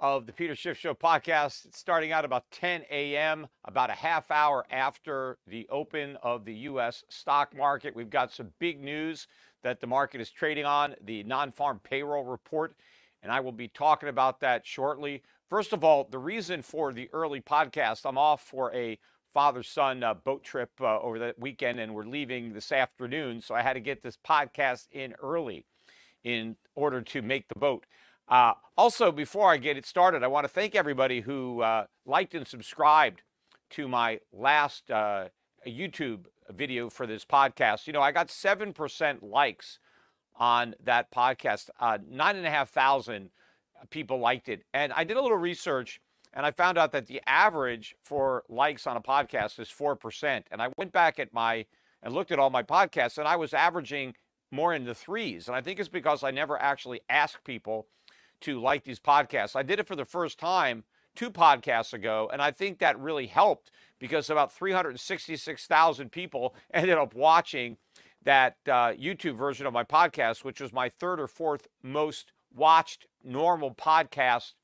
of the Peter Schiff Show podcast. It's starting out about 10 a.m., about a half hour after the open of the U.S. stock market. We've got some big news that the market is trading on the non farm payroll report, and I will be talking about that shortly. First of all, the reason for the early podcast, I'm off for a father son uh, boat trip uh, over the weekend, and we're leaving this afternoon. So I had to get this podcast in early in order to make the boat. Uh, also, before I get it started, I want to thank everybody who uh, liked and subscribed to my last uh, YouTube video for this podcast. You know, I got 7% likes on that podcast, uh, nine and a half thousand people liked it. And I did a little research and I found out that the average for likes on a podcast is 4%. And I went back at my and looked at all my podcasts and I was averaging more in the threes. And I think it's because I never actually asked people to like these podcasts. I did it for the first time two podcasts ago, and I think that really helped because about 366,000 people ended up watching that uh, YouTube version of my podcast, which was my third or fourth most watched normal podcast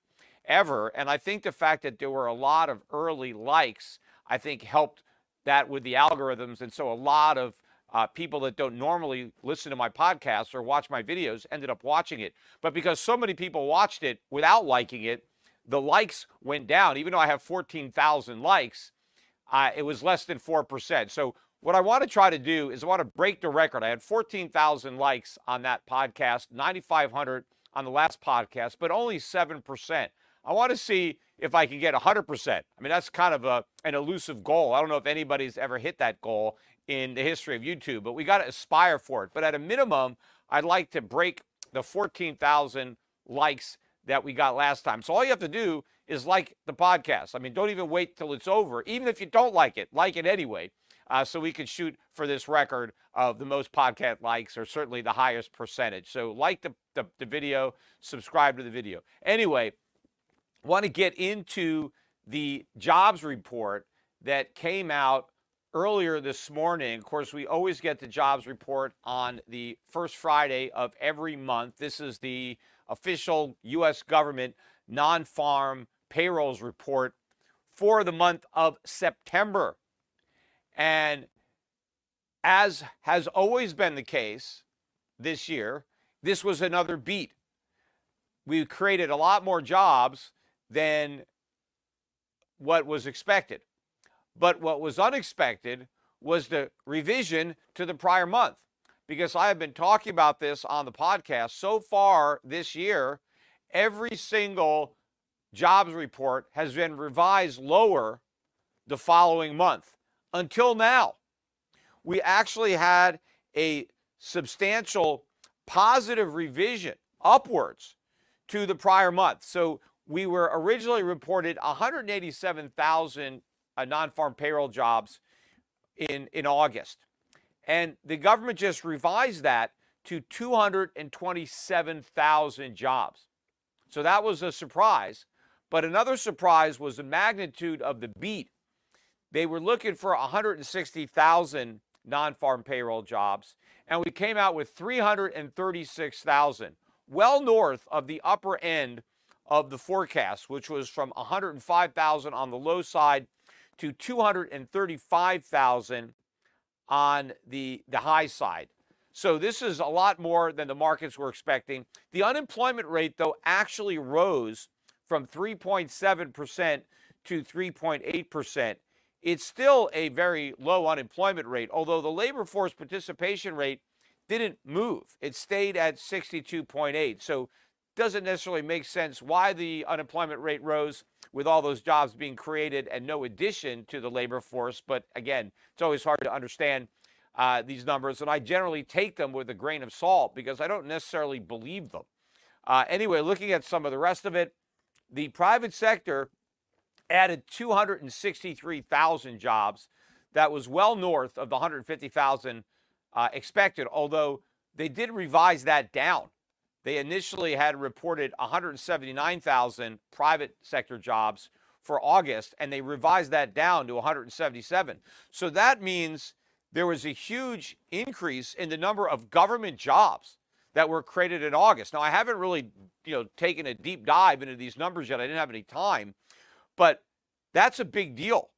ever. And I think the fact that there were a lot of early likes, I think helped that with the algorithms. And so a lot of uh, people that don't normally listen to my podcasts or watch my videos ended up watching it. But because so many people watched it without liking it, the likes went down. Even though I have 14,000 likes, uh, it was less than 4%. So, what I want to try to do is I want to break the record. I had 14,000 likes on that podcast, 9,500 on the last podcast, but only 7%. I want to see if I can get 100%. I mean, that's kind of a, an elusive goal. I don't know if anybody's ever hit that goal in the history of YouTube, but we got to aspire for it. But at a minimum, I'd like to break the 14,000 likes that we got last time. So all you have to do is like the podcast. I mean, don't even wait till it's over. Even if you don't like it, like it anyway. Uh, so we can shoot for this record of the most podcast likes or certainly the highest percentage. So like the, the, the video, subscribe to the video. Anyway, want to get into the jobs report that came out earlier this morning. Of course, we always get the jobs report on the first Friday of every month. This is the official U.S. government non farm payrolls report for the month of September. And as has always been the case this year, this was another beat we created a lot more jobs than what was expected. But what was unexpected was the revision to the prior month. Because I have been talking about this on the podcast so far this year, every single jobs report has been revised lower the following month until now. We actually had a substantial positive revision upwards to the prior month. So we were originally reported 187,000 uh, non-farm payroll jobs in in August. And the government just revised that to 227,000 jobs. So that was a surprise. But another surprise was the magnitude of the beat. They were looking for 160,000 non farm payroll jobs, and we came out with 336,000, well north of the upper end of the forecast, which was from 105,000 on the low side to 235,000 on the, the high side. So this is a lot more than the markets were expecting. The unemployment rate, though, actually rose from 3.7% to 3.8%. It's still a very low unemployment rate, although the labor force participation rate didn't move. It stayed at 62.8. So doesn't necessarily make sense why the unemployment rate rose with all those jobs being created and no addition to the labor force. But again, it's always hard to understand uh, these numbers, and I generally take them with a grain of salt because I don't necessarily believe them. Uh, anyway, looking at some of the rest of it, the private sector added 263,000 jobs. That was well north of the 150,000 uh, expected, although they did revise that down. They initially had reported 179,000 private sector jobs for August, and they revised that down to 177. So that means there was a huge increase in the number of government jobs that were created in August. Now, I haven't really, you know, taken a deep dive into these numbers yet. I didn't have any time, but that's a big deal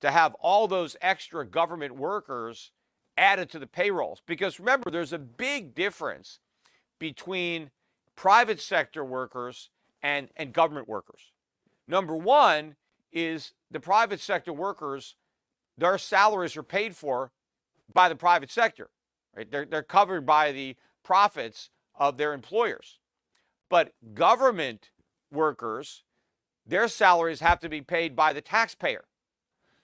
to have all those extra government workers added to the payrolls. Because remember, there's a big difference between private sector workers and, and government workers. Number one is the private sector workers, their salaries are paid for by the private sector. Right? They're, they're covered by the profits of their employers. But government workers, their salaries have to be paid by the taxpayer.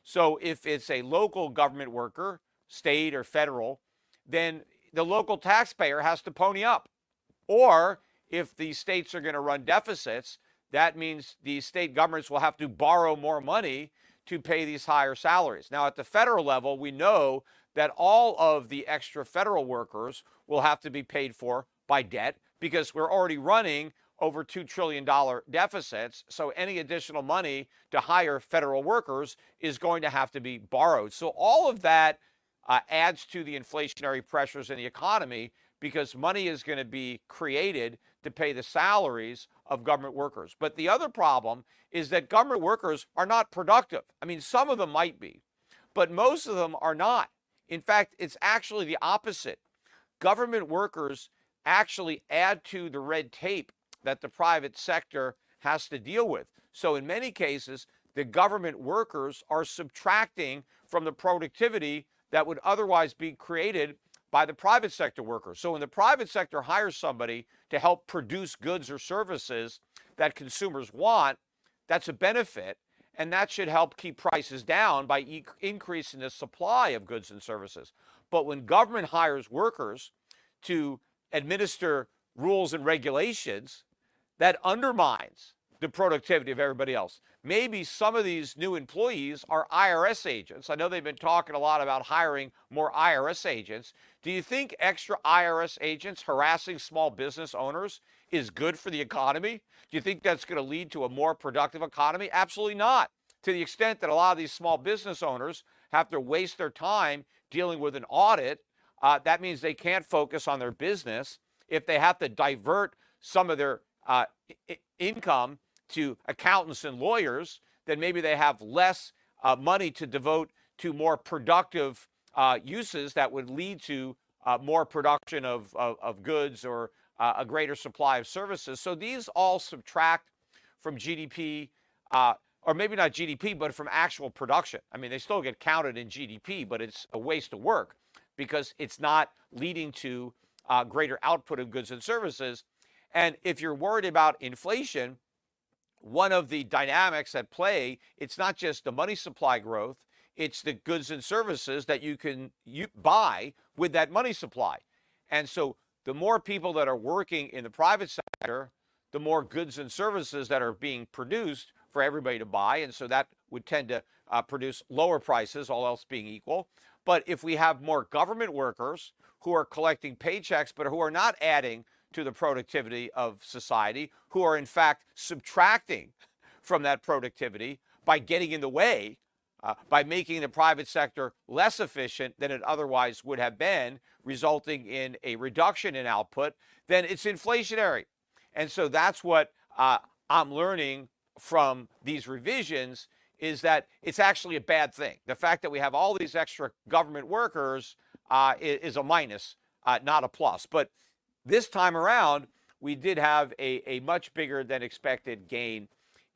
So if it's a local government worker, state or federal, then the local taxpayer has to pony up. Or if the states are going to run deficits, that means the state governments will have to borrow more money to pay these higher salaries. Now, at the federal level, we know that all of the extra federal workers will have to be paid for by debt because we're already running over $2 trillion deficits. So any additional money to hire federal workers is going to have to be borrowed. So all of that uh, adds to the inflationary pressures in the economy because money is going to be created to pay the salaries of government workers. But the other problem is that government workers are not productive. I mean, some of them might be, but most of them are not. In fact, it's actually the opposite. Government workers actually add to the red tape that the private sector has to deal with. So, in many cases, the government workers are subtracting from the productivity that would otherwise be created by the private sector workers. So, when the private sector hires somebody to help produce goods or services that consumers want, that's a benefit. And that should help keep prices down by e- increasing the supply of goods and services. But when government hires workers to administer rules and regulations, that undermines the productivity of everybody else. Maybe some of these new employees are IRS agents. I know they've been talking a lot about hiring more IRS agents. Do you think extra IRS agents harassing small business owners is good for the economy? Do you think that's going to lead to a more productive economy? Absolutely not. To the extent that a lot of these small business owners have to waste their time dealing with an audit, uh, that means they can't focus on their business. If they have to divert some of their uh, income to accountants and lawyers, then maybe they have less uh, money to devote to more productive uh, uses that would lead to uh, more production of, of, of goods or uh, a greater supply of services. So these all subtract from GDP, uh, or maybe not GDP, but from actual production. I mean, they still get counted in GDP, but it's a waste of work because it's not leading to uh, greater output of goods and services. And if you're worried about inflation, one of the dynamics at play, it's not just the money supply growth, it's the goods and services that you can you buy with that money supply. And so the more people that are working in the private sector, the more goods and services that are being produced for everybody to buy. And so that would tend to uh, produce lower prices, all else being equal. But if we have more government workers who are collecting paychecks, but who are not adding to the productivity of society, who are in fact subtracting from that productivity by getting in the way, uh, by making the private sector less efficient than it otherwise would have been, resulting in a reduction in output, then it's inflationary. And so that's what uh, I'm learning from these revisions is that it's actually a bad thing. The fact that we have all these extra government workers uh, is, a minus, uh, not a plus. But this time around, we did have a, a much bigger than expected gain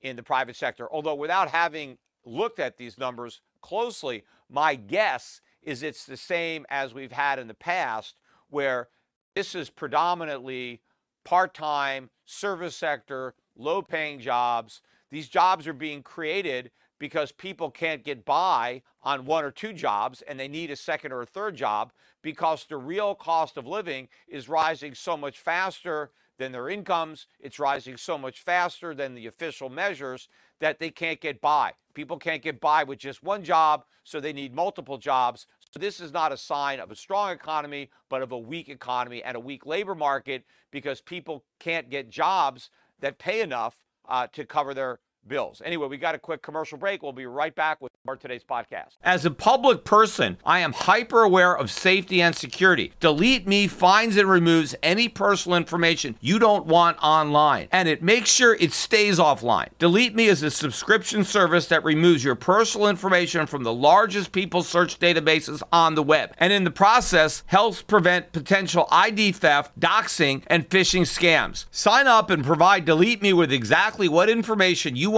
in the private sector. Although, without having looked at these numbers closely, my guess is it's the same as we've had in the past, where this is predominantly part time, service sector, low paying jobs. These jobs are being created because people can't get by on one or two jobs and they need a second or a third job because the real cost of living is rising so much faster than their incomes. It's rising so much faster than the official measures that they can't get by. People can't get by with just one job, so they need multiple jobs. So this is not a sign of a strong economy, but of a weak economy and a weak labor market because people can't get jobs that pay enough uh, to cover their bills. Anyway, we got a quick commercial break. We'll be right back with more today's podcast. As a public person, I am hyper aware of safety and security. Delete Me finds and removes any personal information you don't want online, and it makes sure it stays offline. Delete Me is a subscription service that removes your personal information from the largest people search databases on the web, and in the process helps prevent potential ID theft, doxing, and phishing scams. Sign up and provide Delete Me with exactly what information you want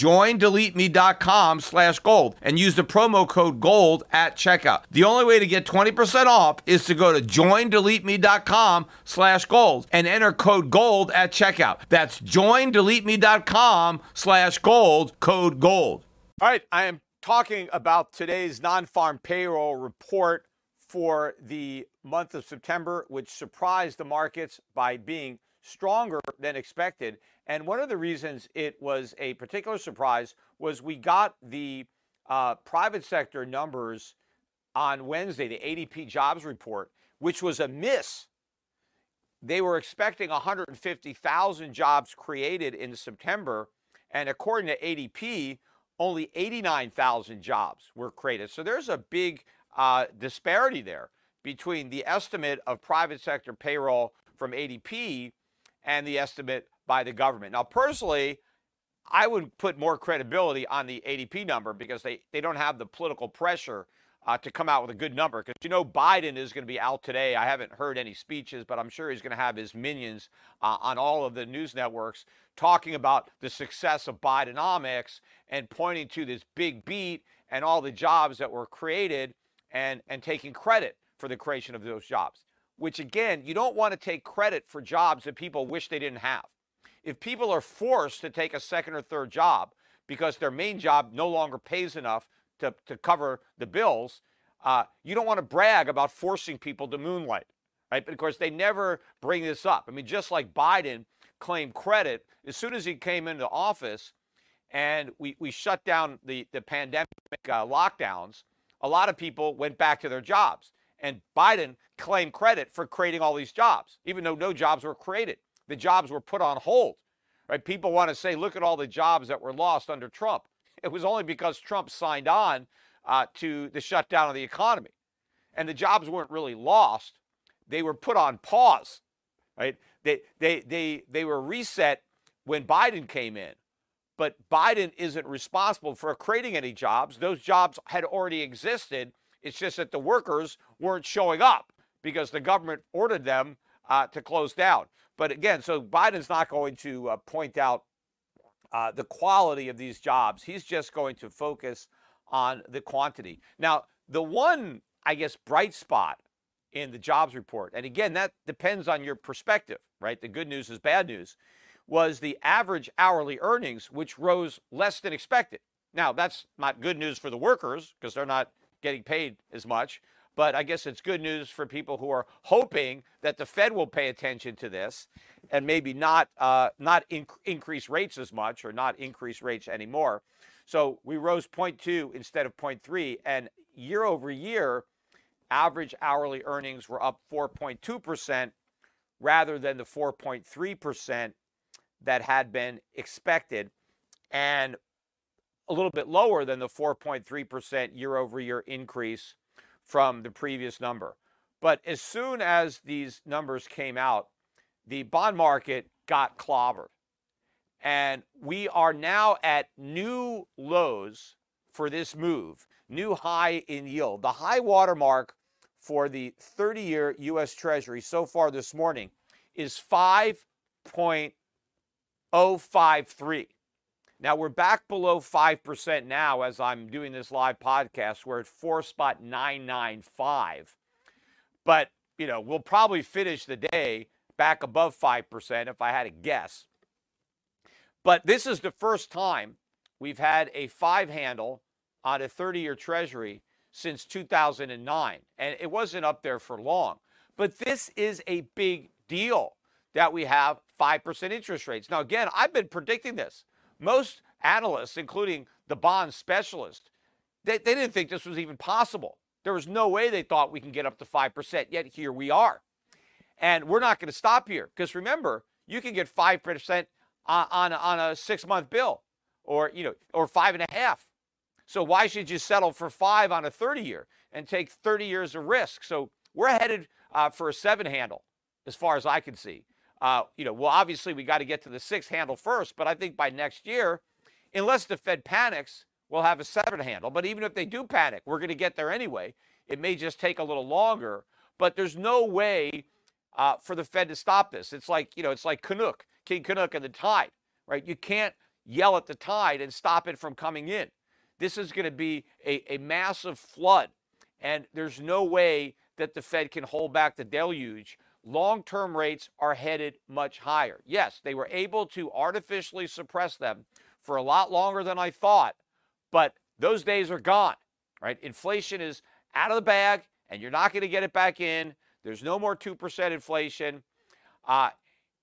joindeleteme.com slash gold and use the promo code GOLD at checkout. The only way to get 20% off is to go to joindeleteme.com slash gold and enter code GOLD at checkout. That's joindeleteme.com slash gold, code GOLD. All right, I am talking about today's non-farm payroll report for the month of September, which surprised the markets by being stronger than expected. And one of the reasons it was a particular surprise was we got the uh, private sector numbers on Wednesday, the ADP jobs report, which was a miss. They were expecting 150,000 jobs created in September. And according to ADP, only 89,000 jobs were created. So there's a big uh, disparity there between the estimate of private sector payroll from ADP and the estimate by the government. Now, personally, I would put more credibility on the ADP number because they, they don't have the political pressure uh, to come out with a good number. Because you know, Biden is going to be out today. I haven't heard any speeches, but I'm sure he's going to have his minions uh, on all of the news networks talking about the success of Bidenomics and pointing to this big beat and all the jobs that were created and, and taking credit for the creation of those jobs. Which, again, you don't want to take credit for jobs that people wish they didn't have if people are forced to take a second or third job because their main job no longer pays enough to, to cover the bills, uh, you don't want to brag about forcing people to moonlight, right? But of course, they never bring this up. I mean, just like Biden claimed credit as soon as he came into office and we, we shut down the, the pandemic uh, lockdowns, a lot of people went back to their jobs. And Biden claimed credit for creating all these jobs, even though no jobs were created. The jobs were put on hold. Right? People want to say, look at all the jobs that were lost under Trump. It was only because Trump signed on uh, to the shutdown of the economy. And the jobs weren't really lost, they were put on pause. Right? They, they, they, they were reset when Biden came in. But Biden isn't responsible for creating any jobs. Those jobs had already existed. It's just that the workers weren't showing up because the government ordered them uh, to close down. But again, so Biden's not going to uh, point out uh, the quality of these jobs. He's just going to focus on the quantity. Now, the one, I guess, bright spot in the jobs report, and again, that depends on your perspective, right? The good news is bad news, was the average hourly earnings, which rose less than expected. Now, that's not good news for the workers because they're not getting paid as much, but I guess it's good news for people who are hoping that the Fed will pay attention to this and maybe not uh, not inc- increase rates as much or not increase rates anymore. So we rose 0.2 instead of 0.3, and year over year, average hourly earnings were up 4.2 percent rather than the 4.3 percent that had been expected, and a little bit lower than the 4.3 percent year over year increase from the previous number. But as soon as these numbers came out, the bond market got clobbered. And we are now at new lows for this move, new high in yield. The high watermark for the 30 year US Treasury so far this morning is 5.053. Now we're back below 5% now as I'm doing this live podcast. We're at 4 spot 995. But, you know, we'll probably finish the day back above 5% if I had to guess. But this is the first time we've had a five handle on a 30 year treasury since 2009. And it wasn't up there for long. But this is a big deal that we have 5% interest rates. Now, again, I've been predicting this. Most analysts, including the bond specialist, they, they didn't think this was even possible. There was no way they thought we can get up to 5%, yet here we are. And we're not going to stop here because remember, you can get 5% on, on, a six month bill or, you know, or five and a half. So why should you settle for five on a 30 year and take 30 years of risk? So we're headed uh, for a seven handle as far as I can see. Uh, you know, well, obviously we got to get to the six handle first, but I think by next year, unless the Fed panics, we'll have a seven handle. But even if they do panic, we're going to get there anyway. It may just take a little longer, but there's no way uh, for the Fed to stop this. It's like, you know, it's like Canute, King Canute and the tide, right? You can't yell at the tide and stop it from coming in. This is going to be a, a massive flood, and there's no way that the Fed can hold back the deluge long term rates are headed much higher. Yes, they were able to artificially suppress them for a lot longer than I thought, but those days are gone, right? Inflation is out of the bag, and you're not going to get it back in. There's no more 2% inflation. Uh,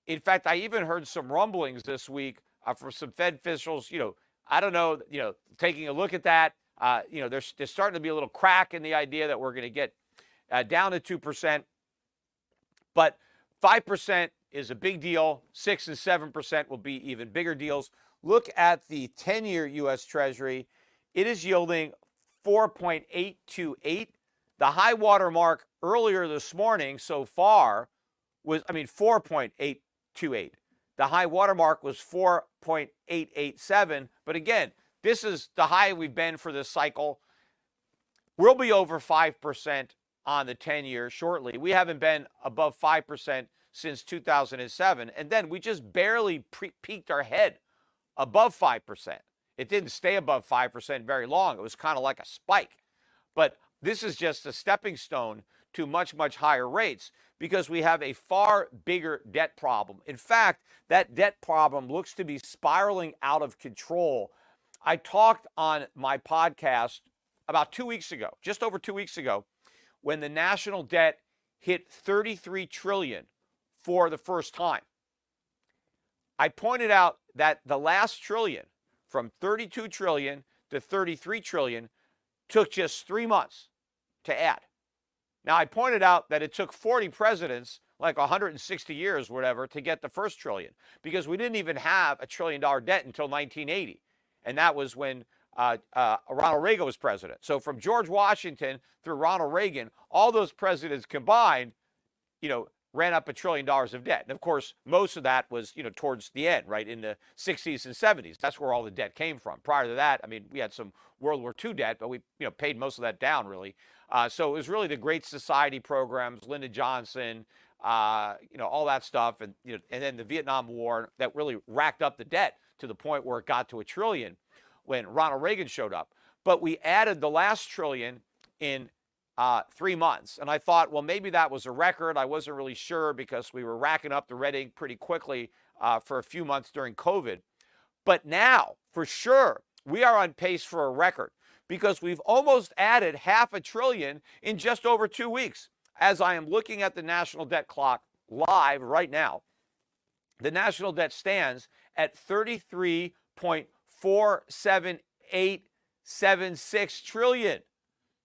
in fact, I even heard some rumblings this week uh, from some Fed officials, you know, I don't know, you know, taking a look at that. Uh, you know, there's, there's starting to be a little crack in the idea that we're going to get uh, down to 2%. But 5% is a big deal. 6 and 7% will be even bigger deals. Look at the 10 year U.S. Treasury. It is yielding 4.828. The high water mark earlier this morning so far was, I mean, 4.828. The high water mark was 4.887. But again, this is the high we've been for this cycle. We'll be over 5% on the 10 year shortly. We haven't been above 5% since 2007. And then we just barely pre- peaked our head above 5%. It didn't stay above 5% very long. It was kind of like a spike. But this is just a stepping stone to much, much higher rates because we have a far bigger debt problem. In fact, that debt problem looks to be spiraling out of control. I talked on my podcast about two weeks ago, just over two weeks ago, when the national debt hit 33 trillion for the first time. I pointed out that the last trillion from 32 trillion to 33 trillion took just 3 months to add. Now I pointed out that it took 40 presidents like 160 years, whatever, to get the first trillion because we didn't even have a trillion dollar debt until 1980. And that was when uh, uh, Ronald Reagan was president. So from George Washington through Ronald Reagan, all those presidents combined, you know, ran up a trillion dollars of debt. And of course, most of that was, you know, towards the end, right, in the 60s and 70s. That's where all the debt came from. Prior to that, I mean, we had some World War II debt, but we, you know, paid most of that down, really. Uh, so it was really the Great Society programs, Lyndon Johnson, uh, you know, all that stuff, and you know, and then the Vietnam War that really racked up the debt to the point where it got to a trillion when Ronald Reagan showed up. But we added the last trillion in uh, three months. And I thought, well, maybe that was a record. I wasn't really sure because we were racking up the red ink pretty quickly uh, for a few months during COVID. But now, for sure, we are on pace for a record because we've almost added half a trillion in just over two weeks. As I am looking at the national debt clock live right now, the national debt stands at 33.47876 trillion.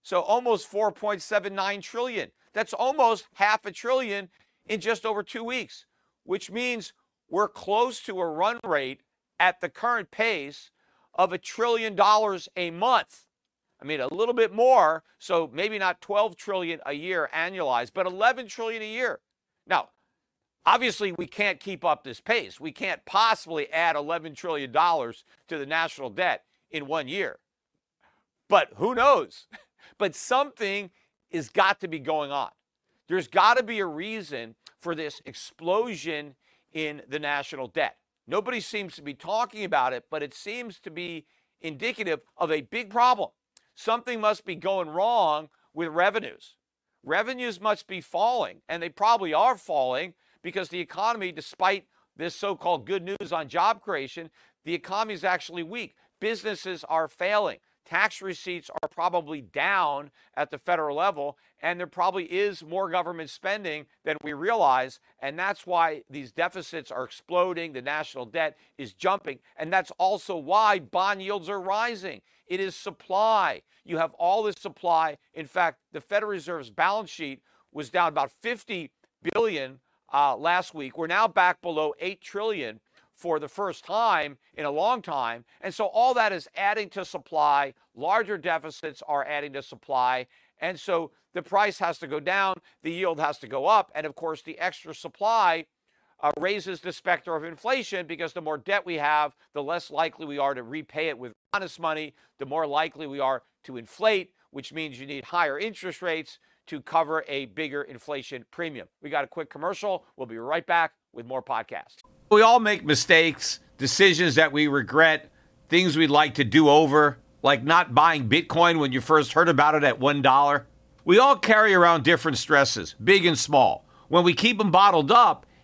So almost 4.79 trillion. That's almost half a trillion in just over two weeks, which means we're close to a run rate at the current pace of a trillion dollars a month. I mean, a little bit more, so maybe not 12 trillion a year annualized, but 11 trillion a year. Now, obviously, we can't keep up this pace. We can't possibly add 11 trillion dollars to the national debt in one year. But who knows? But something has got to be going on. There's got to be a reason for this explosion in the national debt. Nobody seems to be talking about it, but it seems to be indicative of a big problem. Something must be going wrong with revenues. Revenues must be falling, and they probably are falling because the economy, despite this so called good news on job creation, the economy is actually weak. Businesses are failing tax receipts are probably down at the federal level, and there probably is more government spending than we realize. And that's why these deficits are exploding. The national debt is jumping. And that's also why bond yields are rising. It is supply. You have all this supply. In fact, the Federal Reserve's balance sheet was down about 50 billion uh, last week. We're now back below 8 trillion for the first time in a long time. And so all that is adding to supply. Larger deficits are adding to supply. And so the price has to go down, the yield has to go up. And of course, the extra supply uh, raises the specter of inflation because the more debt we have, the less likely we are to repay it with honest money, the more likely we are to inflate, which means you need higher interest rates to cover a bigger inflation premium. We got a quick commercial. We'll be right back with more podcasts. We all make mistakes, decisions that we regret, things we'd like to do over, like not buying Bitcoin when you first heard about it at $1. We all carry around different stresses, big and small. When we keep them bottled up,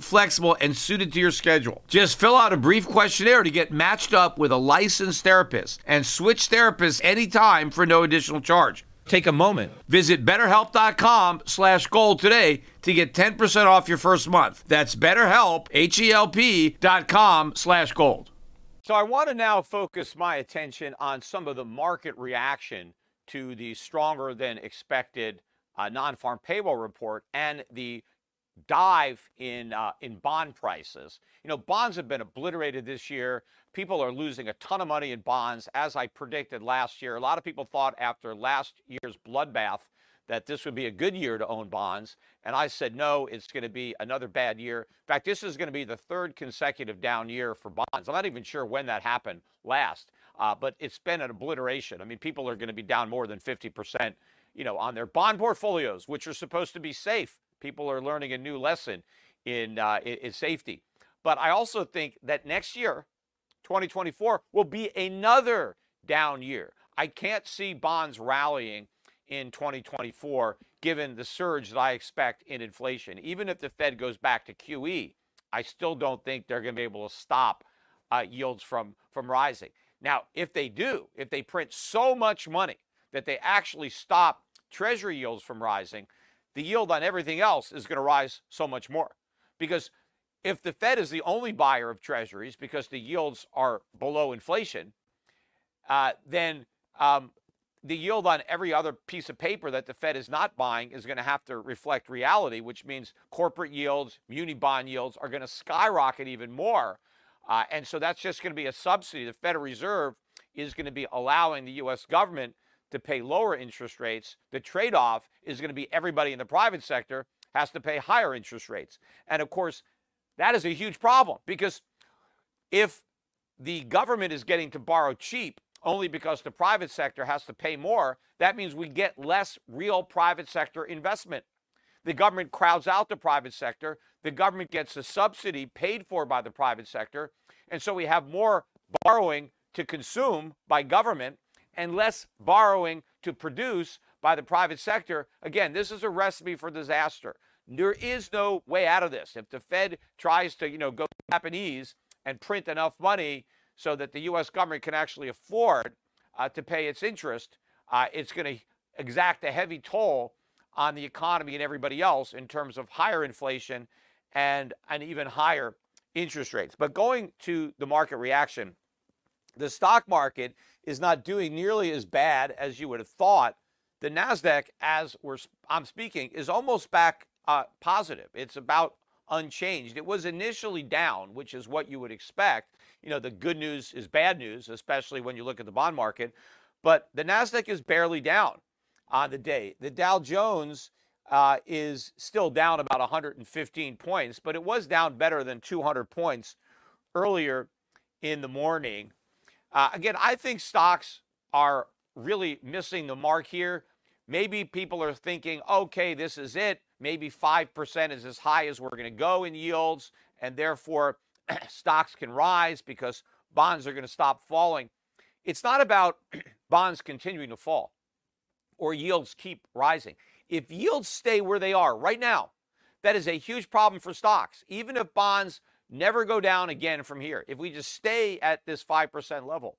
flexible, and suited to your schedule. Just fill out a brief questionnaire to get matched up with a licensed licensed therapist and switch therapists anytime for no additional charge. Take a moment. Visit betterhelp.com slash gold today to get 10% off your first month. That's betterhelp, H-E-L-P dot com slash gold. So I want to now focus my attention on some of the market reaction to the stronger than expected uh, non-farm payroll report and the dive in uh, in bond prices. You know, bonds have been obliterated this year. People are losing a ton of money in bonds, as I predicted last year. A lot of people thought after last year's bloodbath that this would be a good year to own bonds, and I said no, it's going to be another bad year. In fact, this is going to be the third consecutive down year for bonds. I'm not even sure when that happened last, uh, but it's been an obliteration. I mean, people are going to be down more than 50 percent, you know, on their bond portfolios, which are supposed to be safe People are learning a new lesson in, uh, in safety. But I also think that next year, 2024, will be another down year. I can't see bonds rallying in 2024, given the surge that I expect in inflation. Even if the Fed goes back to QE, I still don't think they're going to be able to stop uh, yields from, from rising. Now, if they do, if they print so much money that they actually stop Treasury yields from rising, the yield on everything else is going to rise so much more. Because if the Fed is the only buyer of Treasuries because the yields are below inflation, uh, then um, the yield on every other piece of paper that the Fed is not buying is going to have to reflect reality, which means corporate yields, muni bond yields are going to skyrocket even more. Uh, and so that's just going to be a subsidy. The Federal Reserve is going to be allowing the U.S. government to pay lower interest rates. The trade off is going to be everybody in the private sector has to pay higher interest rates. And of course, that is a huge problem because if the government is getting to borrow cheap only because the private sector has to pay more, that means we get less real private sector investment. The government crowds out the private sector. The government gets a subsidy paid for by the private sector. And so we have more borrowing to consume by government and less borrowing to produce by the private sector. Again, this is a recipe for disaster. There is no way out of this. If the Fed tries to, you know, go Japanese and print enough money so that the U.S. government can actually afford uh, to pay its interest, uh, it's going to exact a heavy toll on the economy and everybody else in terms of higher inflation and and even higher interest rates. But going to the market reaction, the stock market is not doing nearly as bad as you would have thought. The Nasdaq, as we're I'm speaking, is almost back uh, positive. It's about unchanged. It was initially down, which is what you would expect. You know, the good news is bad news, especially when you look at the bond market. But the Nasdaq is barely down on the day. The Dow Jones uh, is still down about 115 points, but it was down better than 200 points earlier in the morning. Uh, again, I think stocks are really missing the mark here. Maybe people are thinking, okay, this is it. Maybe 5% is as high as we're going to go in yields, and therefore stocks can rise because bonds are going to stop falling. It's not about bonds continuing to fall or yields keep rising. If yields stay where they are right now, that is a huge problem for stocks. Even if bonds never go down again from here, if we just stay at this 5% level,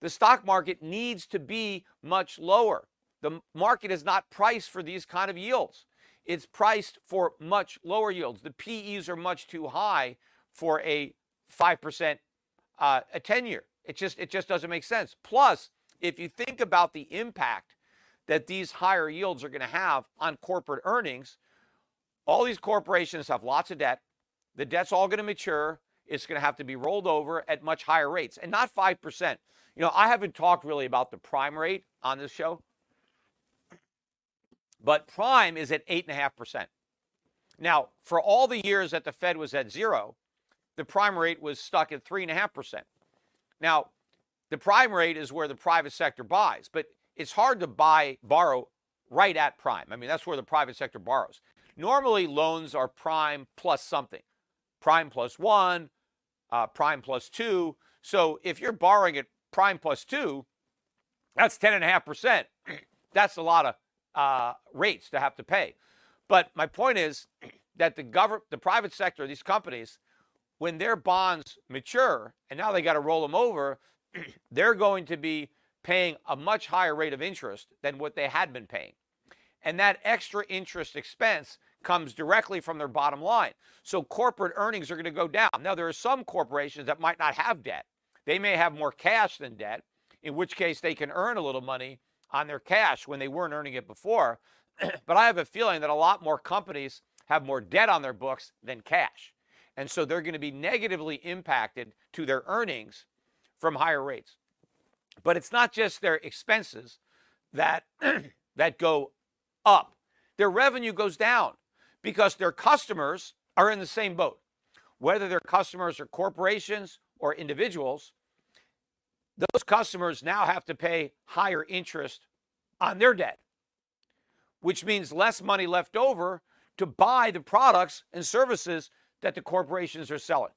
the stock market needs to be much lower. The market is not priced for these kind of yields. It's priced for much lower yields. The PEs are much too high for a 5% uh, a 10 year. It just it just doesn't make sense. Plus, if you think about the impact that these higher yields are going to have on corporate earnings, all these corporations have lots of debt. The debt's all going to mature. It's going to have to be rolled over at much higher rates and not 5%. You know, I haven't talked really about the prime rate on this show. But prime is at 8.5%. Now, for all the years that the Fed was at zero, the prime rate was stuck at 3.5%. Now, the prime rate is where the private sector buys, but it's hard to buy, borrow right at prime. I mean, that's where the private sector borrows. Normally, loans are prime plus something prime plus one, uh, prime plus two. So if you're borrowing at prime plus two, that's 10.5%. That's a lot of uh, rates to have to pay. But my point is that the government, the private sector, these companies, when their bonds mature and now they got to roll them over, they're going to be paying a much higher rate of interest than what they had been paying. And that extra interest expense comes directly from their bottom line. So corporate earnings are going to go down. Now, there are some corporations that might not have debt. They may have more cash than debt, in which case they can earn a little money on their cash when they weren't earning it before. but I have a feeling that a lot more companies have more debt on their books than cash. And so they're going to be negatively impacted to their earnings from higher rates. But it's not just their expenses that that go up. Their revenue goes down because their customers are in the same boat. Whether their customers are corporations or individuals, those customers now have to pay higher interest on their debt, which means less money left over to buy the products and services that the corporations are selling.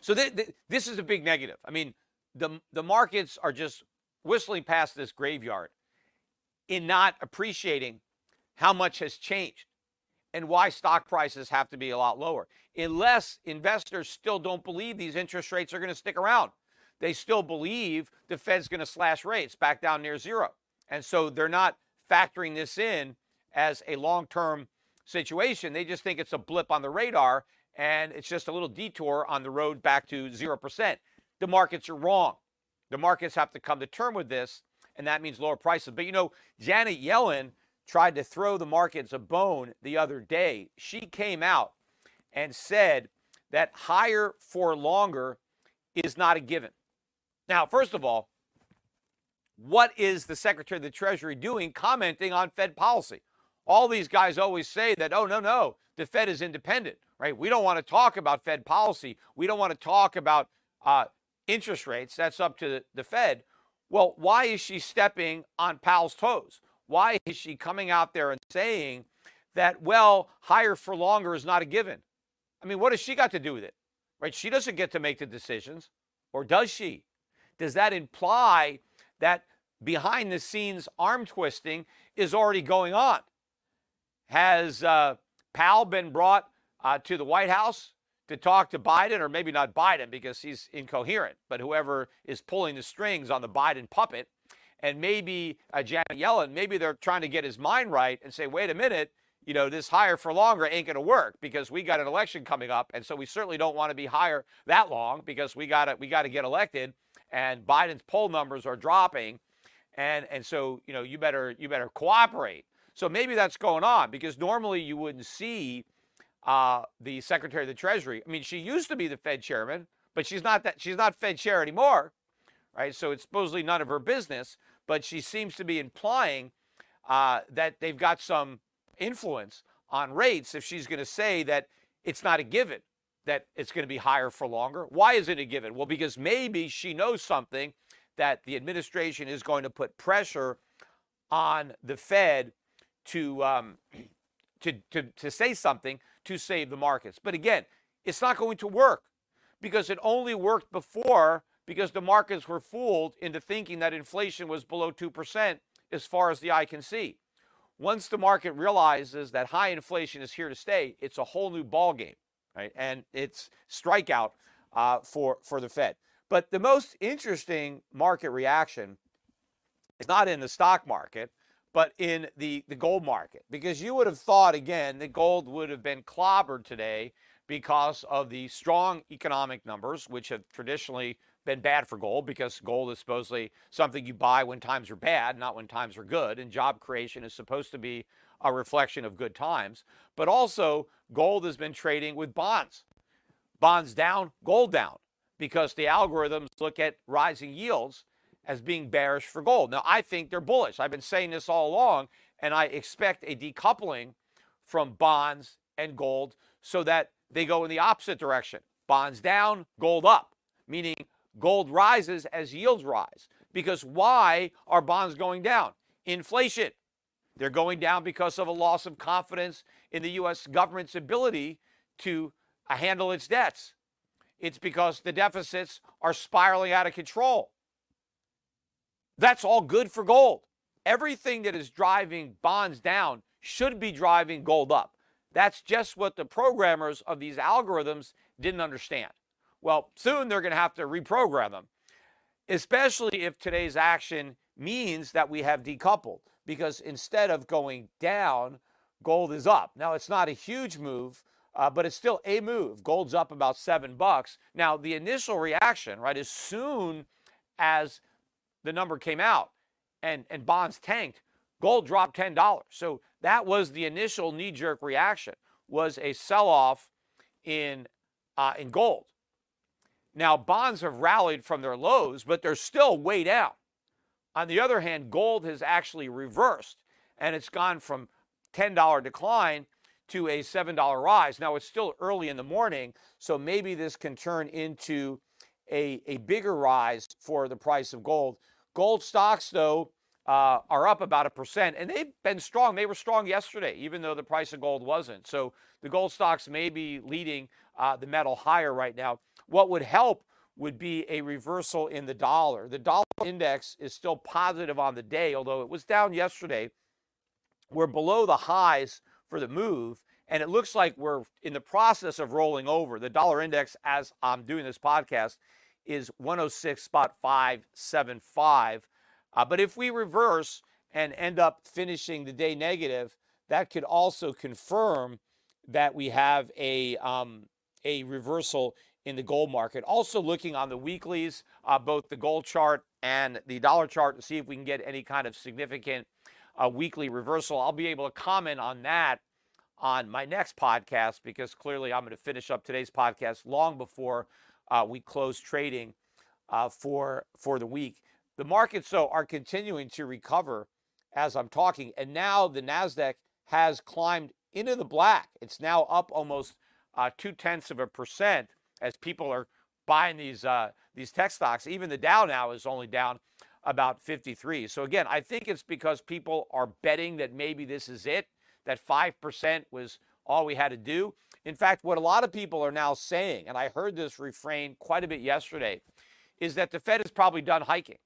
So th- th- this is a big negative. I mean, the the markets are just whistling past this graveyard. in not appreciating how much has changed and why stock prices have to be a lot lower. Unless investors still don't believe these interest rates are going to stick around. They still believe the Fed's going to slash rates back down near zero. And so they're not factoring this in as a long term situation. They just think it's a blip on the radar and it's just a little detour on the road back to 0%. The markets are wrong. The markets have to come to term with this, and that means lower prices. But you know, Janet Yellen tried to throw the markets a bone the other day. She came out and said that higher for longer is not a given. Now, first of all, what is the Secretary of the Treasury doing commenting on Fed policy? All these guys always say that, oh, no, no, the Fed is independent, right? We don't want to talk about Fed policy. We don't want to talk about uh, interest rates. That's up to the, Fed. Well, why is she stepping on Powell's toes? Why is she coming out there and saying that, well, higher for longer is not a given? I mean, what has she got to do with it? Right? She doesn't get to make the decisions, or does she? Does that imply that behind the scenes arm twisting is already going on? Has uh, Powell been brought uh, to the White House to talk to Biden, or maybe not Biden because he's incoherent, but whoever is pulling the strings on the Biden puppet, and maybe uh, Janet Yellen, maybe they're trying to get his mind right and say, wait a minute, you know, this higher for longer ain't going to work because we got an election coming up, and so we certainly don't want to be higher that long because we got to we got to get elected, and Biden's poll numbers are dropping, and and so you know you better you better cooperate. So maybe that's going on because normally you wouldn't see uh, the Secretary of the Treasury. I mean, she used to be the Fed chairman, but she's not that she's not Fed chair anymore, right? So it's supposedly none of her business. But she seems to be implying uh, that they've got some influence on rates if she's going to say that it's not a given that it's going to be higher for longer. Why isn't it a given? Well, because maybe she knows something that the administration is going to put pressure on the Fed to um, to, to, to say something to save the markets. But again, it's not going to work because it only worked before because the markets were fooled into thinking that inflation was below 2% as far as the eye can see. Once the market realizes that high inflation is here to stay, it's a whole new ballgame, right? And it's strikeout uh, for, for the Fed. But the most interesting market reaction is not in the stock market but in the, the gold market. Because you would have thought, again, that gold would have been clobbered today because of the strong economic numbers, which have traditionally been bad for gold because gold is supposedly something you buy when times are bad, not when times are good. And job creation is supposed to be a reflection of good times. But also, gold has been trading with bonds. Bonds down, gold down, because the algorithms look at rising yields as being bearish for gold. Now, I think they're bullish. I've been saying this all along, and I expect a decoupling from bonds and gold so that they go in the opposite direction. Bonds down, gold up, meaning gold rises as yields rise. Because why are bonds going down? Inflation. They're going down because of a loss of confidence in the U.S. government's ability to uh, handle its debts. It's because the deficits are spiraling out of control. That's all good for gold. Everything that is driving bonds down should be driving gold up. That's just what the programmers of these algorithms didn't understand. Well, soon they're going to have to reprogram them, especially if today's action means that we have decoupled, because instead of going down, gold is up. Now, it's not a huge move, uh, but it's still a move. Gold's up about seven bucks. Now, the initial reaction, right, as soon as the number came out and, and bonds tanked, gold dropped $10. So that was the initial knee-jerk reaction, was a sell-off in, uh, in gold. Now, bonds have rallied from their lows, but they're still way down. On the other hand, gold has actually reversed, and it's gone from $10 decline to a $7 rise. Now, it's still early in the morning, so maybe this can turn into a, a bigger rise for the price of gold. Gold stocks, though, uh, are up about a percent, and they've been strong. They were strong yesterday, even though the price of gold wasn't. So the gold stocks may be leading uh, the metal higher right now. What would help would be a reversal in the dollar. The dollar index is still positive on the day, although it was down yesterday. We're below the highs for the move, and it looks like we're in the process of rolling over. The dollar index, as I'm doing this podcast, is 106.575. Uh, but if we reverse and end up finishing the day negative, that could also confirm that we have a um, a reversal in the gold market. Also looking on the weeklies, uh, both the gold chart and the dollar chart to see if we can get any kind of significant uh, weekly reversal. I'll be able to comment on that on my next podcast because clearly I'm going to finish up today's podcast long before uh, we close trading uh, for for the week. The markets, though, are continuing to recover as I'm talking, and now the Nasdaq has climbed into the black. It's now up almost uh, two tenths of a percent as people are buying these uh, these tech stocks. Even the Dow now is only down about 53. So again, I think it's because people are betting that maybe this is it, that 5% was all we had to do. In fact, what a lot of people are now saying, and I heard this refrain quite a bit yesterday, is that the Fed is probably done hiking,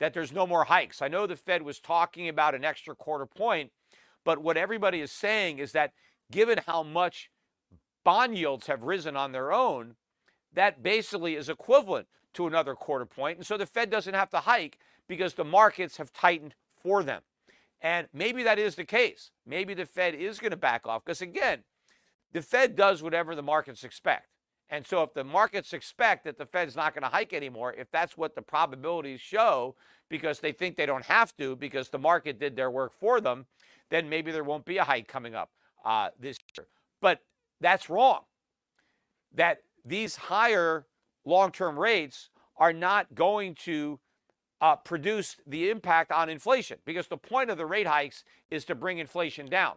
that there's no more hikes. I know the Fed was talking about an extra quarter point, but what everybody is saying is that given how much bond yields have risen on their own, that basically is equivalent to another quarter point. And so the Fed doesn't have to hike because the markets have tightened for them. And maybe that is the case. Maybe the Fed is going to back off because, again, the Fed does whatever the markets expect. And so if the markets expect that the Fed's not going to hike anymore, if that's what the probabilities show because they think they don't have to because the market did their work for them, then maybe there won't be a hike coming up uh, this year. But that's wrong. That these higher long term rates are not going to uh, produce the impact on inflation because the point of the rate hikes is to bring inflation down.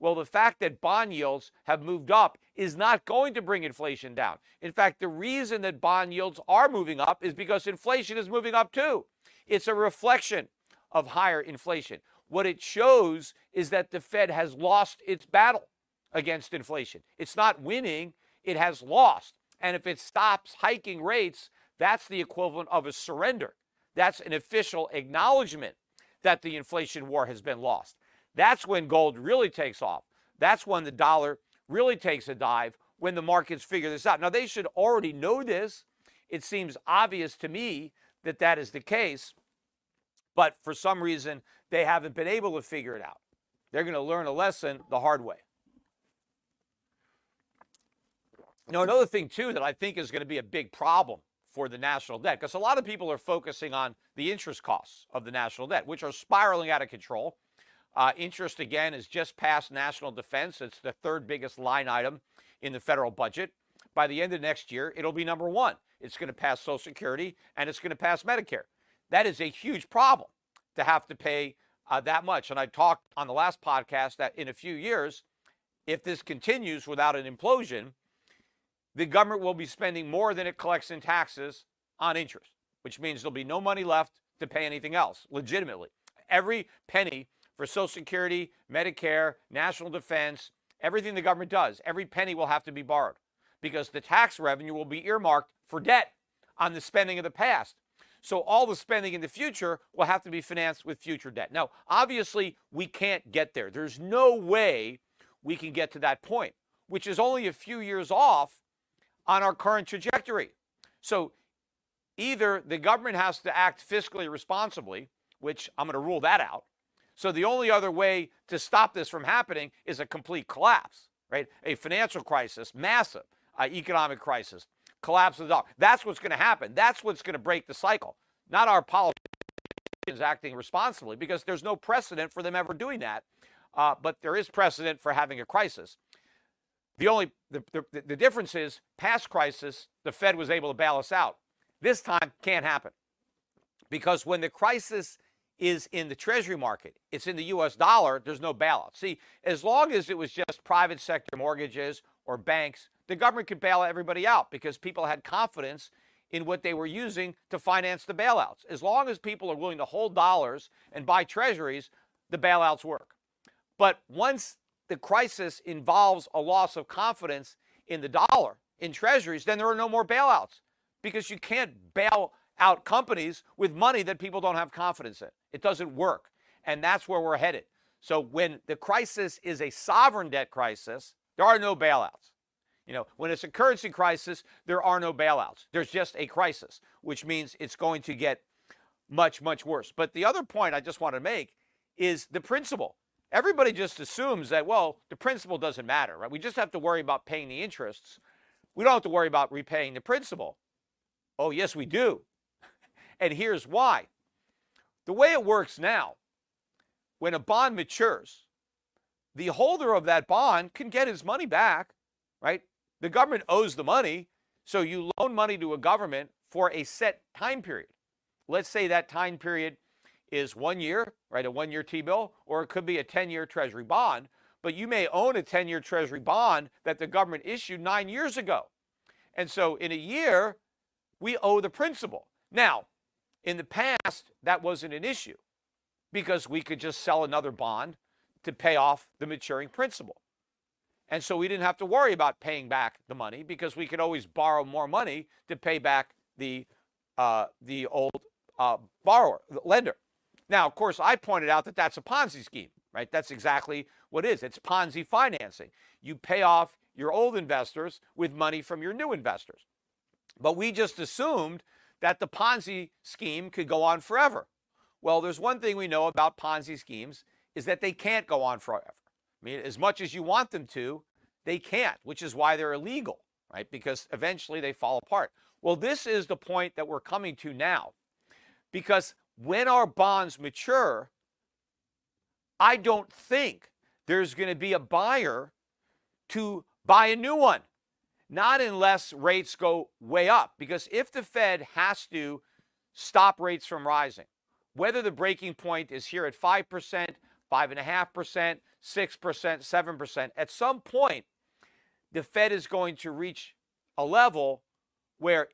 Well, the fact that bond yields have moved up is not going to bring inflation down. In fact, the reason that bond yields are moving up is because inflation is moving up too. It's a reflection of higher inflation. What it shows is that the Fed has lost its battle against inflation. It's not winning, it has lost. And if it stops hiking rates, that's the equivalent of a surrender. That's an official acknowledgement that the inflation war has been lost. That's when gold really takes off. That's when the dollar really takes a dive when the markets figure this out. Now, they should already know this. It seems obvious to me that that is the case, but for some reason, they haven't been able to figure it out. They're going to learn a lesson the hard way. Now, another thing, too, that I think is going to be a big problem for the national debt, because a lot of people are focusing on the interest costs of the national debt, which are spiraling out of control. Uh, interest, again, is just past national defense. It's the third biggest line item in the federal budget. By the end of next year, it'll be number one. It's going to pass Social Security and it's going to pass Medicare. That is a huge problem to have to pay uh, that much. And I talked on the last podcast that in a few years, if this continues without an implosion, the government will be spending more than it collects in taxes on interest, which means there'll be no money left to pay anything else legitimately. Every penny for Social Security, Medicare, national defense, everything the government does, every penny will have to be borrowed because the tax revenue will be earmarked for debt on the spending of the past. So all the spending in the future will have to be financed with future debt. Now, obviously, we can't get there. There's no way we can get to that point, which is only a few years off on our current trajectory. So either the government has to act fiscally responsibly, which I'm going to rule that out. So the only other way to stop this from happening is a complete collapse, right? A financial crisis, massive uh, economic crisis, collapse of the dollar. That's what's going to happen. That's what's going to break the cycle, not our politicians acting responsibly, because there's no precedent for them ever doing that. Uh, but there is precedent for having a crisis. The only the, the, the difference is past crisis, the Fed was able to bail us out. This time can't happen. Because when the crisis is in the treasury market, it's in the US dollar, there's no bailout. See, as long as it was just private sector mortgages or banks, the government could bail everybody out because people had confidence in what they were using to finance the bailouts. As long as people are willing to hold dollars and buy treasuries, the bailouts work. But once the crisis involves a loss of confidence in the dollar, in treasuries, then there are no more bailouts because you can't bail out companies with money that people don't have confidence in. It doesn't work. And that's where we're headed. So when the crisis is a sovereign debt crisis, there are no bailouts. You know, when it's a currency crisis, there are no bailouts. There's just a crisis, which means it's going to get much, much worse. But the other point I just want to make is the principal. Everybody just assumes that, well, the principal doesn't matter, right? We just have to worry about paying the interests. We don't have to worry about repaying the principal. Oh, yes, we do. and here's why. The way it works now, when a bond matures, the holder of that bond can get his money back, right? The government owes the money, so you loan money to a government for a set time period. Let's say that time period is one year, right? A one year T bill, or it could be a 10 year Treasury bond. But you may own a 10 year Treasury bond that the government issued nine years ago. And so in a year, we owe the principal. Now, in the past, that wasn't an issue because we could just sell another bond to pay off the maturing principal. And so we didn't have to worry about paying back the money because we could always borrow more money to pay back the, uh, the old uh, borrower, the lender. Now, of course, I pointed out that that's a Ponzi scheme, right? That's exactly what it is. It's Ponzi financing. You pay off your old investors with money from your new investors. But we just assumed that the Ponzi scheme could go on forever. Well, there's one thing we know about Ponzi schemes is that they can't go on forever. I mean, as much as you want them to, they can't, which is why they're illegal, right? Because eventually they fall apart. Well, this is the point that we're coming to now. Because when our bonds mature, I don't think there's going to be a buyer to buy a new one. Not unless rates go way up. Because if the Fed has to stop rates from rising, whether the breaking point is here at 5%, 5.5%, 6%, 7%, at some point, the Fed is going to reach a level where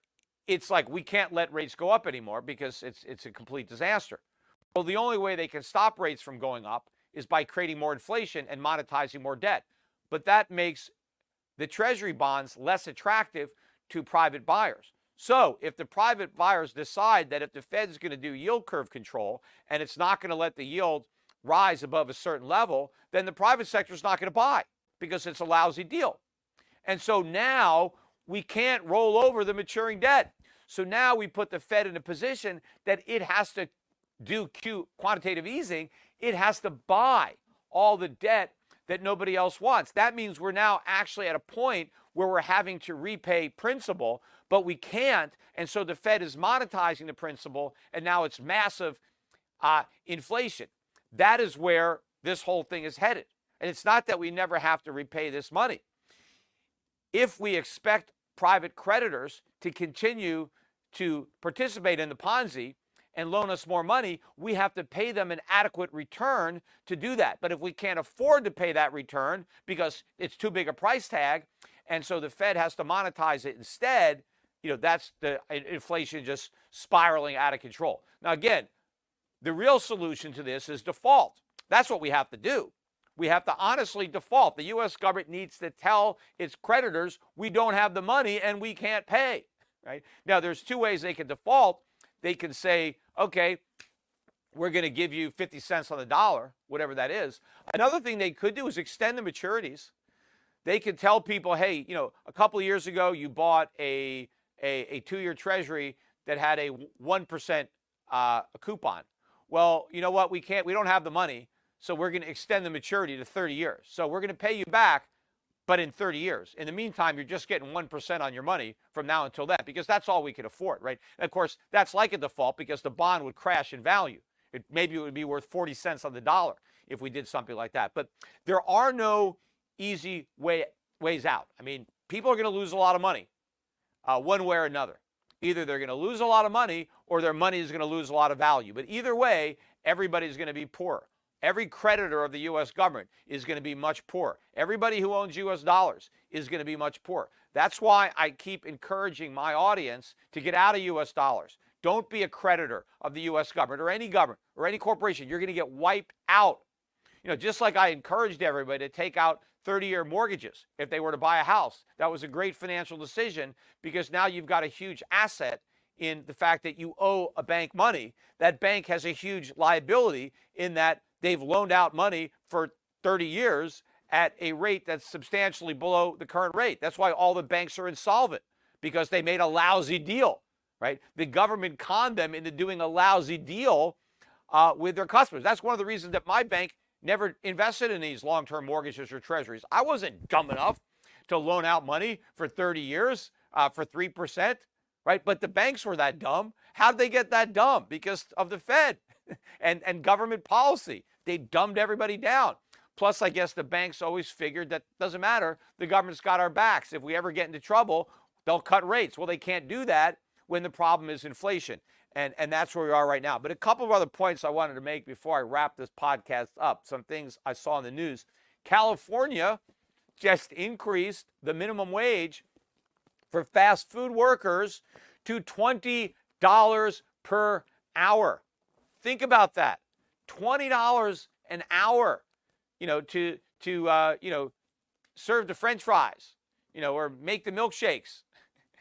it's like we can't let rates go up anymore because it's it's a complete disaster. Well, the only way they can stop rates from going up is by creating more inflation and monetizing more debt. But that makes the treasury bonds less attractive to private buyers. So, if the private buyers decide that if the Fed is going to do yield curve control and it's not going to let the yield rise above a certain level, then the private sector is not going to buy because it's a lousy deal. And so now we can't roll over the maturing debt. So now we put the Fed in a position that it has to do Q quantitative easing. It has to buy all the debt that nobody else wants. That means we're now actually at a point where we're having to repay principal, but we can't. And so the Fed is monetizing the principal, and now it's massive uh, inflation. That is where this whole thing is headed. And it's not that we never have to repay this money. If we expect private creditors to continue to participate in the Ponzi and loan us more money, we have to pay them an adequate return to do that. But if we can't afford to pay that return because it's too big a price tag, and so the Fed has to monetize it instead, you know, that's the inflation just spiraling out of control. Now, again, the real solution to this is default. That's what we have to do. We have to honestly default. The U.S. government needs to tell its creditors we don't have the money and we can't pay. Right now, there's two ways they can default. They can say, okay, we're going to give you 50 cents on the dollar, whatever that is. Another thing they could do is extend the maturities. They could tell people, hey, you know, a couple years ago you bought a a, a two-year Treasury that had a one percent uh, coupon. Well, you know what? We can't. We don't have the money. So we're going to extend the maturity to 30 years. So we're going to pay you back, but in 30 years. In the meantime, you're just getting 1% on your money from now until then because that's all we could afford, right? And of course, that's like a default because the bond would crash in value. It, maybe it would be worth 40 cents on the dollar if we did something like that. But there are no easy way, ways out. I mean, people are going to lose a lot of money uh, one way or another. Either they're going to lose a lot of money or their money is going to lose a lot of value. But either way, everybody's going to be poor. Every creditor of the U.S. government is going to be much poorer. Everybody who owns U.S. dollars is going to be much poorer. That's why I keep encouraging my audience to get out of U.S. dollars. Don't be a creditor of the U.S. government or any government or any corporation. You're going to get wiped out. You know, just like I encouraged everybody to take out 30 year mortgages if they were to buy a house. That was a great financial decision because now you've got a huge asset in the fact that you owe a bank money. That bank has a huge liability in that they've loaned out money for 30 years at a rate that's substantially below the current rate. That's why all the banks are insolvent because they made a lousy deal, right? The government conned them into doing a lousy deal uh, with their customers. That's one of the reasons that my bank never invested in these long term mortgages or treasuries. I wasn't dumb enough to loan out money for 30 years uh, for 3%, right? But the banks were that dumb. How'd they get that dumb? Because of the Fed and, and government policy. They dumbed everybody down. Plus, I guess the banks always figured that doesn't matter. The government's got our backs. If we ever get into trouble, they'll cut rates. Well, they can't do that when the problem is inflation. And, and that's where we are right now. But a couple of other points I wanted to make before I wrap this podcast up. Some things I saw in the news. California just increased the minimum wage for fast food workers to $20 per hour. Think about that. $20 an hour, you know, to, to uh, you know, serve the french fries, you know, or make the milkshakes,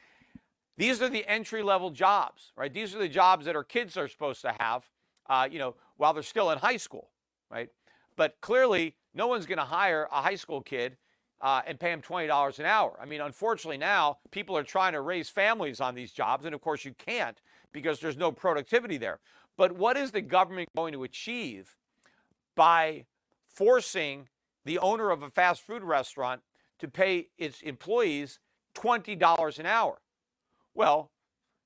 these are the entry level jobs, right? These are the jobs that our kids are supposed to have, uh, you know, while they're still in high school, right? But clearly, no one's going to hire a high school kid uh, and pay him $20 an hour. I mean, unfortunately, now people are trying to raise families on these jobs. And of course, you can't because there's no productivity there. But what is the government going to achieve by forcing the owner of a fast food restaurant to pay its employees $20 an hour? Well,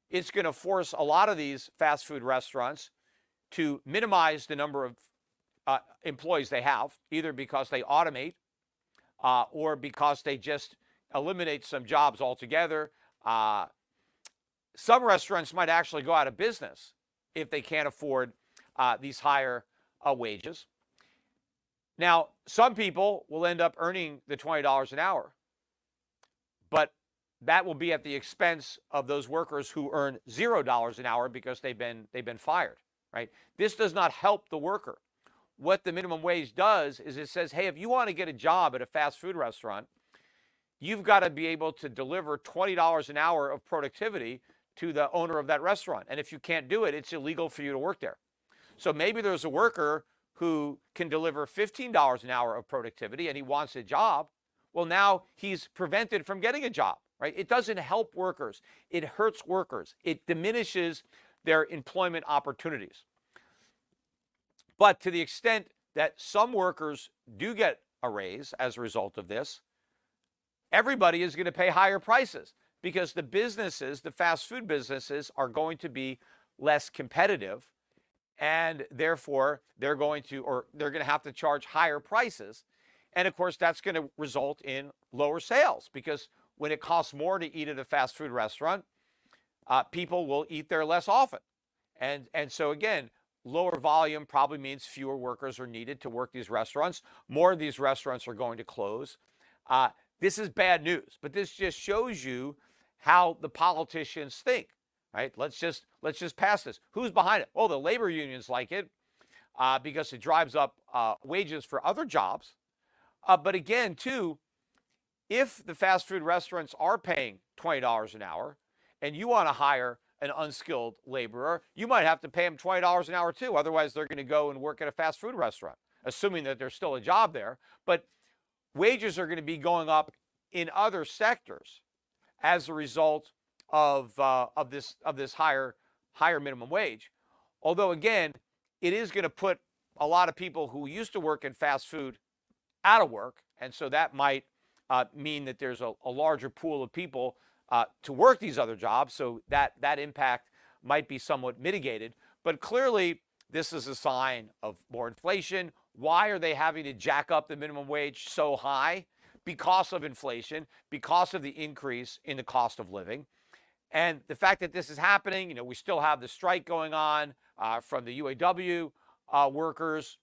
it's going to force a lot of these fast food restaurants to minimize the number of uh, employees they have, either because they automate uh, or because they just eliminate some jobs altogether. Uh, some restaurants might actually go out of business if they can't afford uh, these higher uh, wages. Now, some people will end up earning the $20 an hour, but that will be at the expense of those workers who earn zero dollars an hour because they've been they've been fired right this does not help the worker what the minimum wage does is it says hey if you want to get a job at a fast food restaurant you've got to be able to deliver $20 an hour of productivity to the owner of that restaurant. And if you can't do it it's illegal for you to work there. So maybe there's a worker who can deliver $15 an hour of productivity and he wants a job. Well now he's prevented from getting a job right? It doesn't help workers, it hurts workers, it diminishes their employment opportunities. But to the extent that some workers do get a raise as a result of this, everybody is going to pay higher prices because the businesses, the fast food businesses, are going to be less competitive. And therefore, they're going to, or they're going to have to charge higher prices. And of course, that's going to result in lower sales because when it costs more to eat at a fast food restaurant, uh, people will eat there less often. And, and so, again, lower volume probably means fewer workers are needed to work these restaurants. More of these restaurants are going to close. Uh, this is bad news, but this just shows you how the politicians think. Right? Let's just let's just pass this. Who's behind it? Oh, the labor unions like it uh, because it drives up uh, wages for other jobs. Uh, but again, too, if the fast food restaurants are paying $20 an hour and you want to hire an unskilled laborer, you might have to pay them $20 an hour too. Otherwise, they're going to go and work at a fast food restaurant, assuming that there's still a job there. But wages are going to be going up in other sectors as a result of, uh, of, this, of this higher, higher minimum wage. Although, again, it is going to put a lot of people who used to work in fast food out of work. And so that might uh, mean that there's a, a, larger pool of people uh, to work these other jobs. So that, that impact might be somewhat mitigated. But clearly, this is a sign of more inflation. Why are they having to jack up the minimum wage so high? Because of inflation, because of the increase in the cost of living. And the fact that this is happening, you know, we still have the strike going on uh, from the UAW uh, workers.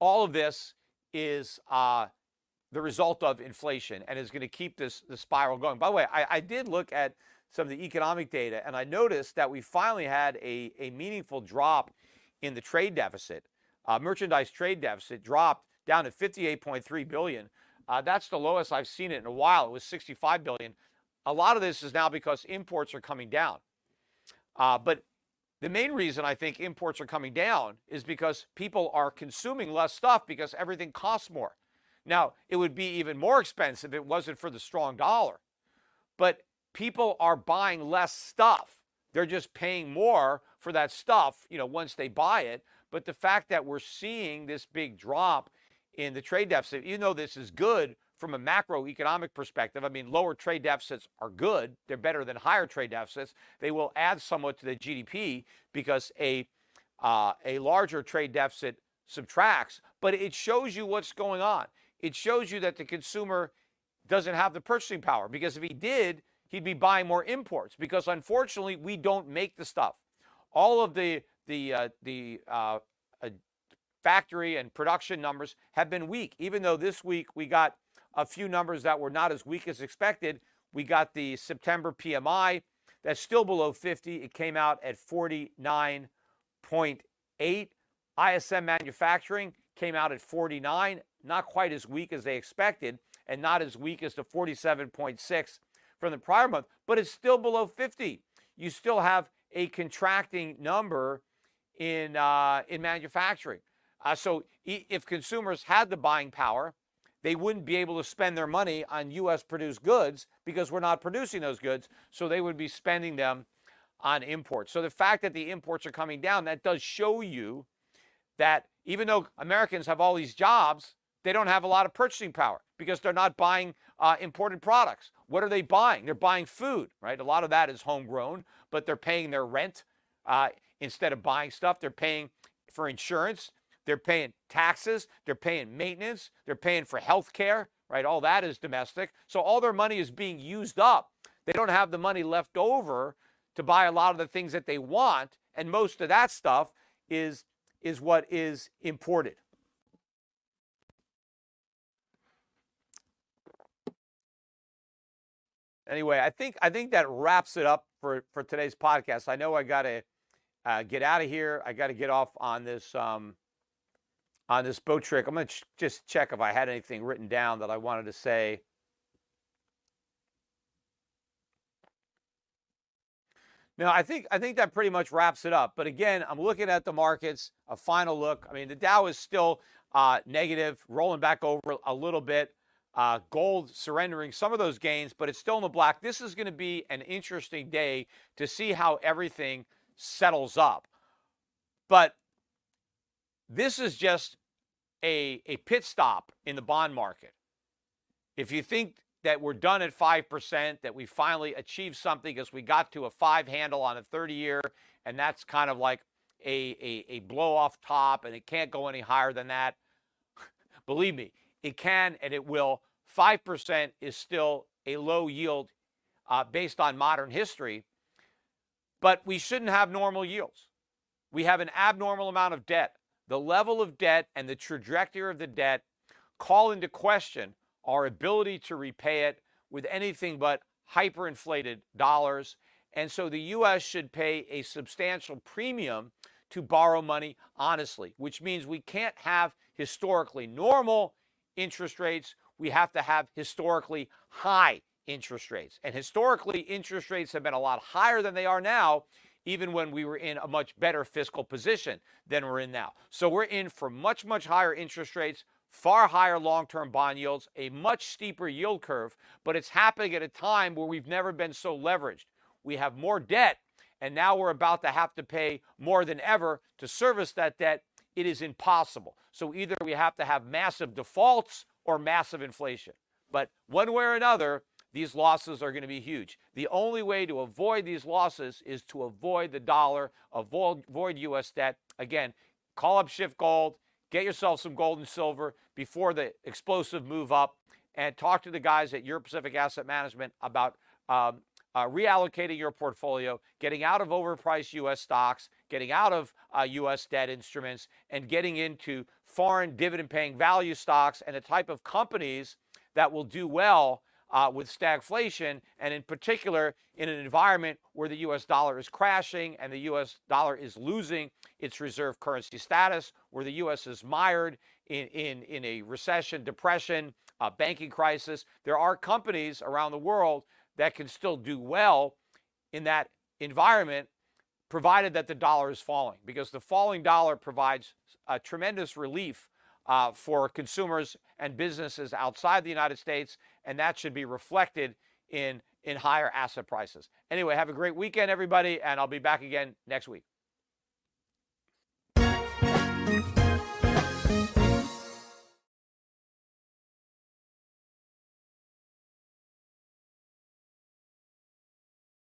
All of this is uh, the result of inflation and is going to keep this the spiral going. By the way, I, I, did look at some of the economic data and I noticed that we finally had a, a meaningful drop in the trade deficit. Uh, merchandise trade deficit dropped down to 58.3 billion Uh, that's the lowest I've seen it in a while. It was 65 billion. A lot of this is now because imports are coming down. Uh, but the main reason I think imports are coming down is because people are consuming less stuff because everything costs more. Now, it would be even more expensive if it wasn't for the strong dollar. But people are buying less stuff. They're just paying more for that stuff, you know, once they buy it. But the fact that we're seeing this big drop in the trade deficit, even though this is good from a macroeconomic perspective, I mean, lower trade deficits are good. They're better than higher trade deficits. They will add somewhat to the GDP because a uh, a larger trade deficit subtracts, but it shows you what's going on. It shows you that the consumer doesn't have the purchasing power because if he did, he'd be buying more imports because unfortunately we don't make the stuff. All of the the uh, the uh, factory and production numbers have been weak. Even though this week we got a few numbers that were not as weak as expected, we got the September PMI that's still below 50. It came out at 49.8. ISM manufacturing came out at 49, not quite as weak as they expected, and not as weak as the 47.6 from the prior month, but it's still below 50. You still have a contracting number in uh, in manufacturing. Uh, so if consumers had the buying power, they wouldn't be able to spend their money on U.S. produced goods because we're not producing those goods. So they would be spending them on imports. So the fact that the imports are coming down, that does show you that even though Americans have all these jobs, they don't have a lot of purchasing power because they're not buying uh, imported products. What are they buying? They're buying food, right? A lot of that is homegrown, but they're paying their rent uh, instead of buying stuff. They're paying for insurance. They're paying taxes. They're paying maintenance. They're paying for health care, right? All that is domestic. So all their money is being used up. They don't have the money left over to buy a lot of the things that they want. And most of that stuff is, is what is imported. Anyway, I think I think that wraps it up for for today's podcast. I know I got to uh, get out of here. I got to get off on this um, on this boat trick. I'm going to ch- just check if I had anything written down that I wanted to say. No, I think I think that pretty much wraps it up. But again, I'm looking at the markets. A final look. I mean, the Dow is still uh, negative, rolling back over a little bit. Uh, gold surrendering some of those gains, but it's still in the black. This is going to be an interesting day to see how everything settles up. But this is just a, a pit stop in the bond market. If you think that we're done at 5%, that we finally achieved something because we got to a five handle on a 30 year, and that's kind of like a, a, a blow off top, and it can't go any higher than that. Believe me, it can and it will. 5% is still a low yield uh, based on modern history, but we shouldn't have normal yields. We have an abnormal amount of debt. The level of debt and the trajectory of the debt call into question our ability to repay it with anything but hyperinflated dollars. And so the U.S. should pay a substantial premium to borrow money honestly, which means we can't have historically normal interest rates. We have to have historically high interest rates. And historically, interest rates have been a lot higher than they are now, even when we were in a much better fiscal position than we're in now. So we're in for much, much higher interest rates, far higher long term bond yields, a much steeper yield curve, but it's happening at a time where we've never been so leveraged. We have more debt, and now we're about to have to pay more than ever to service that debt it is impossible. So either we have to have massive defaults or massive inflation. But one way or another, these losses are going to be huge. The only way to avoid these losses is to avoid the dollar, avoid, avoid U.S. debt. Again, call up Schiff Gold, get yourself some gold and silver before the explosive move up, and talk to the guys at Euro Pacific Asset Management about um, uh, reallocating your portfolio, getting out of overpriced U.S. stocks, getting out of uh, U.S. debt instruments, and getting into foreign dividend paying value stocks and the type of companies that will do well uh, with stagflation, and in particular in an environment where the US dollar is crashing and the US dollar is losing its reserve currency status, where the US is mired in, in, in a recession, depression, banking crisis. There are companies around the world that can still do well in that environment, provided that the dollar is falling, because the falling dollar provides a tremendous relief uh, for consumers and businesses outside the United States, and that should be reflected in in higher asset prices. Anyway, have a great weekend, everybody, and I'll be back again next week.